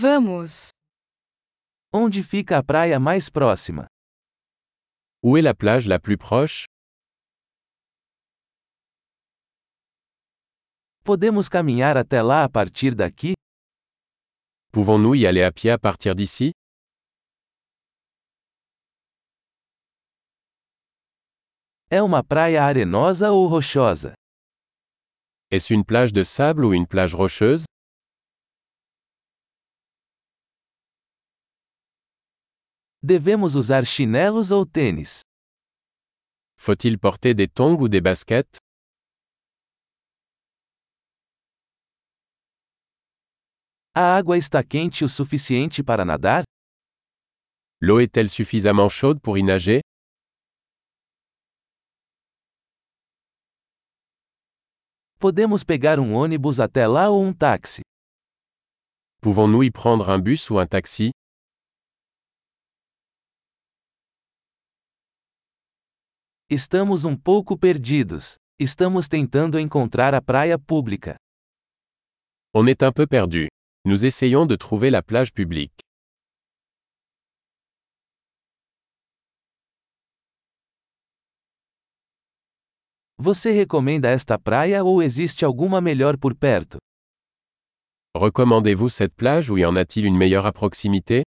Vamos. Onde fica a praia mais próxima? Où est la plage la plus proche Podemos caminhar até lá a partir daqui? Pouvons-nous y aller à pied à partir d'ici É uma praia arenosa ou rochosa? Est-ce une plage de sable ou une plage rocheuse Devemos usar chinelos ou tênis? Faut-il porter des tongs ou des baskets A água está quente o suficiente para nadar? L'eau est-elle suffisamment chaude pour y nager Podemos pegar um ônibus até lá ou um táxi? Pouvons-nous y prendre un bus ou un taxi Estamos um pouco perdidos. Estamos tentando encontrar a praia pública. On est un peu perdu. Nous essayons de trouver la plage publique. Você recomenda esta praia ou existe alguma melhor por perto? Recommandez-vous cette plage ou y en a-t-il une meilleure à proximité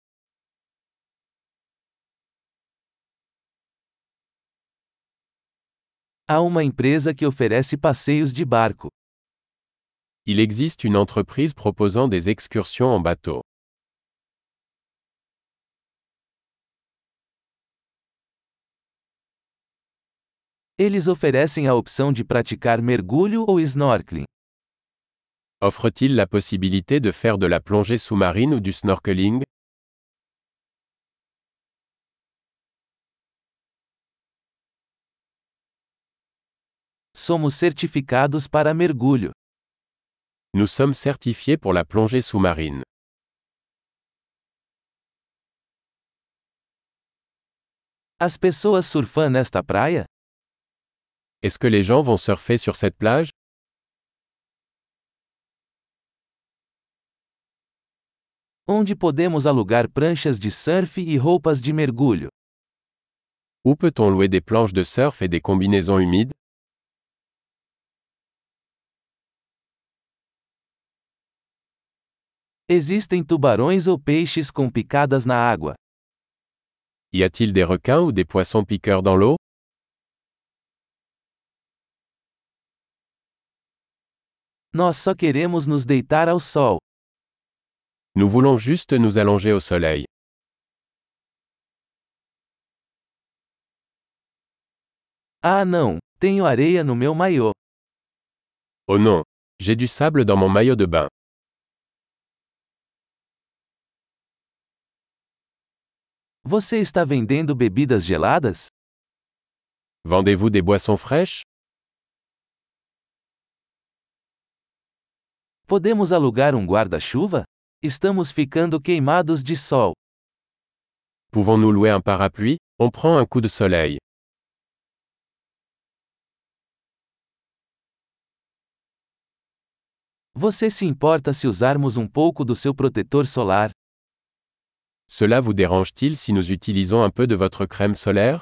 Há uma empresa que oferece passeios de barco. Il existe une entreprise proposant des excursions en bateau. Eles oferecem a opção de praticar mergulho ou snorkeling. Offre-t-il la possibilité de faire de la plongée sous-marine ou du snorkeling? Somos certificados para mergulho. Nous sommes certifiés pour la plongée sous-marine. As pessoas surfam nesta praia? Est-ce que les gens vont surfer sur cette plage Onde podemos alugar pranchas de surf e roupas de mergulho? Où peut-on louer des planches de surf et des combinaisons humides Existem tubarões ou peixes com picadas na água? Y a-t-il des requins ou des poissons piqueurs dans l'eau Nós só queremos nos deitar ao sol. Nous voulons juste nous allonger au soleil. Ah não, tenho areia no meu maiô. Oh non, j'ai du sable dans mon maillot de bain. Você está vendendo bebidas geladas? Vendez-vous des boissons fraîches Podemos alugar um guarda-chuva? Estamos ficando queimados de sol. Pouvons-nous louer un parapluie On prend un coup de soleil. Você se importa se usarmos um pouco do seu protetor solar? Cela vous dérange-t-il si nous utilisons un peu de votre crème solaire?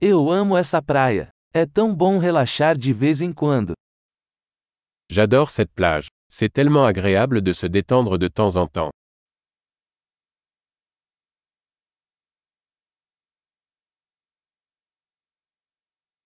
Eu amo essa praia. É tão bom relaxar de vez em quando. J'adore cette plage. C'est tellement agréable de se détendre de temps en temps.